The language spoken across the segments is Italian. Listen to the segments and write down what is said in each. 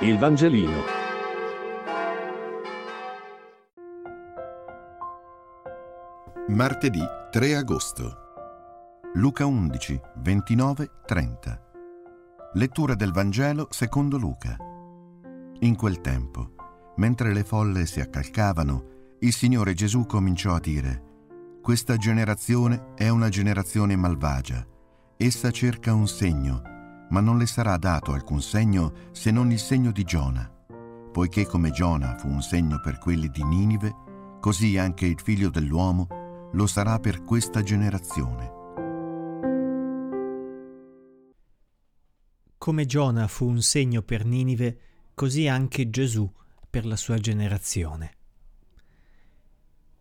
Il Vangelino. Martedì 3 agosto. Luca 11, 29, 30. Lettura del Vangelo secondo Luca. In quel tempo, mentre le folle si accalcavano, il Signore Gesù cominciò a dire, Questa generazione è una generazione malvagia. Essa cerca un segno, ma non le sarà dato alcun segno se non il segno di Giona. Poiché come Giona fu un segno per quelli di Ninive, così anche il figlio dell'uomo lo sarà per questa generazione. Come Giona fu un segno per Ninive, così anche Gesù per la sua generazione.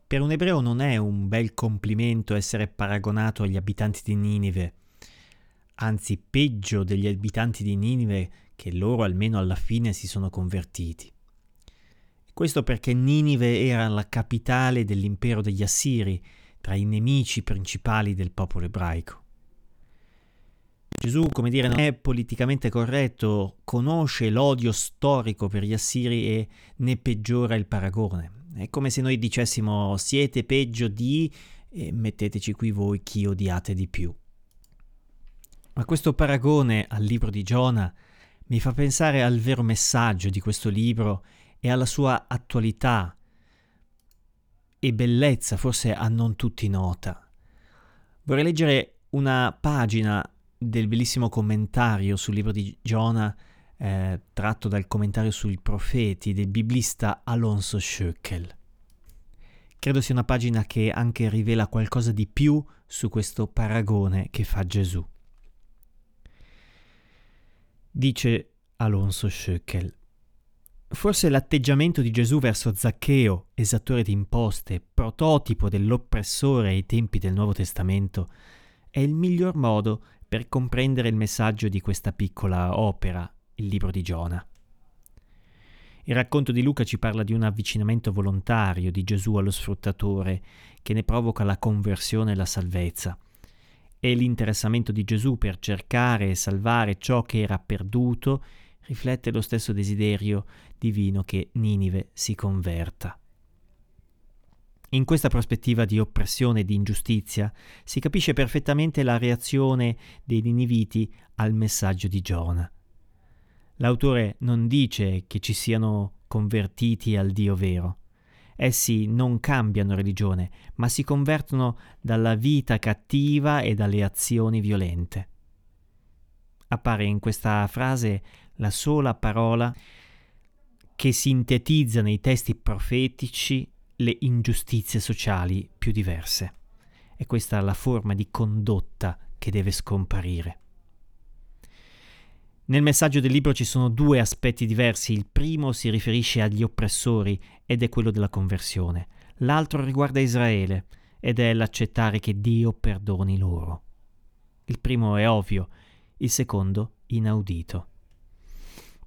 Per un ebreo non è un bel complimento essere paragonato agli abitanti di Ninive, anzi peggio degli abitanti di Ninive che loro almeno alla fine si sono convertiti. Questo perché Ninive era la capitale dell'impero degli Assiri, tra i nemici principali del popolo ebraico. Gesù, come dire, non è politicamente corretto, conosce l'odio storico per gli Assiri e ne peggiora il paragone. È come se noi dicessimo siete peggio di e metteteci qui voi chi odiate di più. Ma questo paragone al libro di Giona mi fa pensare al vero messaggio di questo libro e alla sua attualità e bellezza, forse a non tutti nota. Vorrei leggere una pagina del bellissimo commentario sul libro di Giona, eh, tratto dal commentario sui profeti del biblista Alonso Schöckel. Credo sia una pagina che anche rivela qualcosa di più su questo paragone che fa Gesù. Dice Alonso Schöckel. Forse l'atteggiamento di Gesù verso Zaccheo, esattore di imposte, prototipo dell'oppressore ai tempi del Nuovo Testamento, è il miglior modo per comprendere il messaggio di questa piccola opera, il libro di Giona. Il racconto di Luca ci parla di un avvicinamento volontario di Gesù allo sfruttatore che ne provoca la conversione e la salvezza. E l'interessamento di Gesù per cercare e salvare ciò che era perduto riflette lo stesso desiderio divino che Ninive si converta. In questa prospettiva di oppressione e di ingiustizia si capisce perfettamente la reazione dei niniviti al messaggio di Giona. L'autore non dice che ci siano convertiti al Dio vero. Essi non cambiano religione, ma si convertono dalla vita cattiva e dalle azioni violente. Appare in questa frase la sola parola che sintetizza nei testi profetici le ingiustizie sociali più diverse. È questa la forma di condotta che deve scomparire. Nel messaggio del libro ci sono due aspetti diversi. Il primo si riferisce agli oppressori ed è quello della conversione. L'altro riguarda Israele ed è l'accettare che Dio perdoni loro. Il primo è ovvio, il secondo inaudito.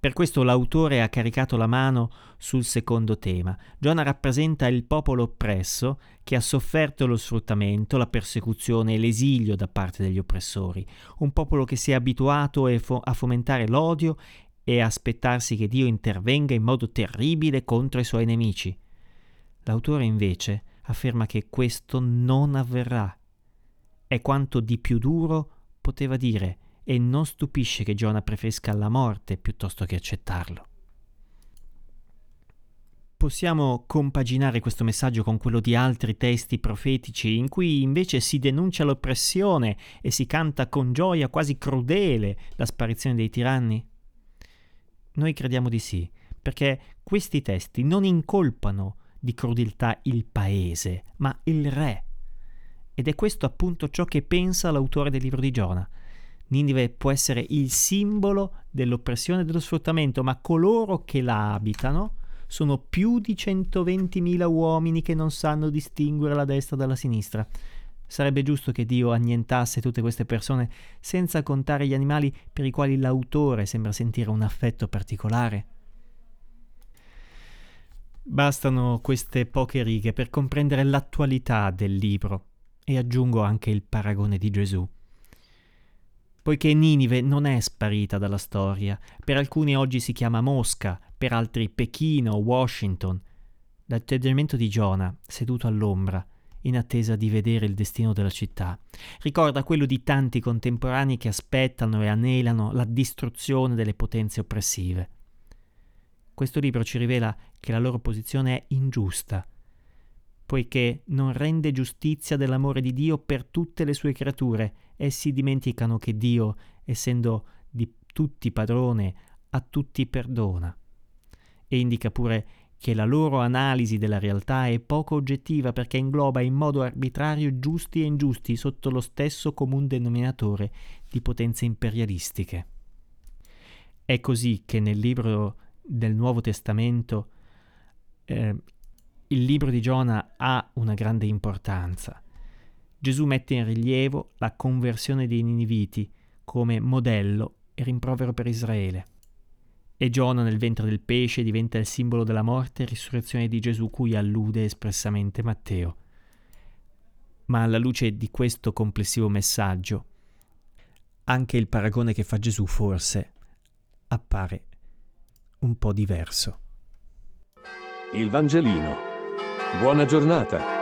Per questo l'autore ha caricato la mano sul secondo tema. Giona rappresenta il popolo oppresso che ha sofferto lo sfruttamento, la persecuzione e l'esilio da parte degli oppressori, un popolo che si è abituato a fomentare l'odio e a aspettarsi che Dio intervenga in modo terribile contro i suoi nemici. L'autore invece afferma che questo non avverrà. È quanto di più duro poteva dire e non stupisce che Giona preferisca la morte piuttosto che accettarlo. Possiamo compaginare questo messaggio con quello di altri testi profetici in cui invece si denuncia l'oppressione e si canta con gioia quasi crudele la sparizione dei tiranni? Noi crediamo di sì, perché questi testi non incolpano di crudeltà il paese, ma il re. Ed è questo appunto ciò che pensa l'autore del libro di Giona. Ninive può essere il simbolo dell'oppressione e dello sfruttamento, ma coloro che la abitano sono più di 120.000 uomini che non sanno distinguere la destra dalla sinistra. Sarebbe giusto che Dio annientasse tutte queste persone senza contare gli animali per i quali l'autore sembra sentire un affetto particolare. Bastano queste poche righe per comprendere l'attualità del libro e aggiungo anche il paragone di Gesù. Poiché Ninive non è sparita dalla storia. Per alcuni oggi si chiama Mosca, per altri Pechino, Washington. L'atteggiamento di Giona, seduto all'ombra, in attesa di vedere il destino della città, ricorda quello di tanti contemporanei che aspettano e anelano la distruzione delle potenze oppressive. Questo libro ci rivela che la loro posizione è ingiusta, poiché non rende giustizia dell'amore di Dio per tutte le sue creature essi dimenticano che Dio, essendo di tutti padrone, a tutti perdona. E indica pure che la loro analisi della realtà è poco oggettiva perché ingloba in modo arbitrario giusti e ingiusti sotto lo stesso comune denominatore di potenze imperialistiche. È così che nel libro del Nuovo Testamento eh, il libro di Giona ha una grande importanza Gesù mette in rilievo la conversione dei Niniviti come modello e rimprovero per Israele. E Giona nel ventre del pesce diventa il simbolo della morte e risurrezione di Gesù cui allude espressamente Matteo. Ma alla luce di questo complessivo messaggio, anche il paragone che fa Gesù forse appare un po' diverso. Il Vangelino. Buona giornata.